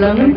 Entrando em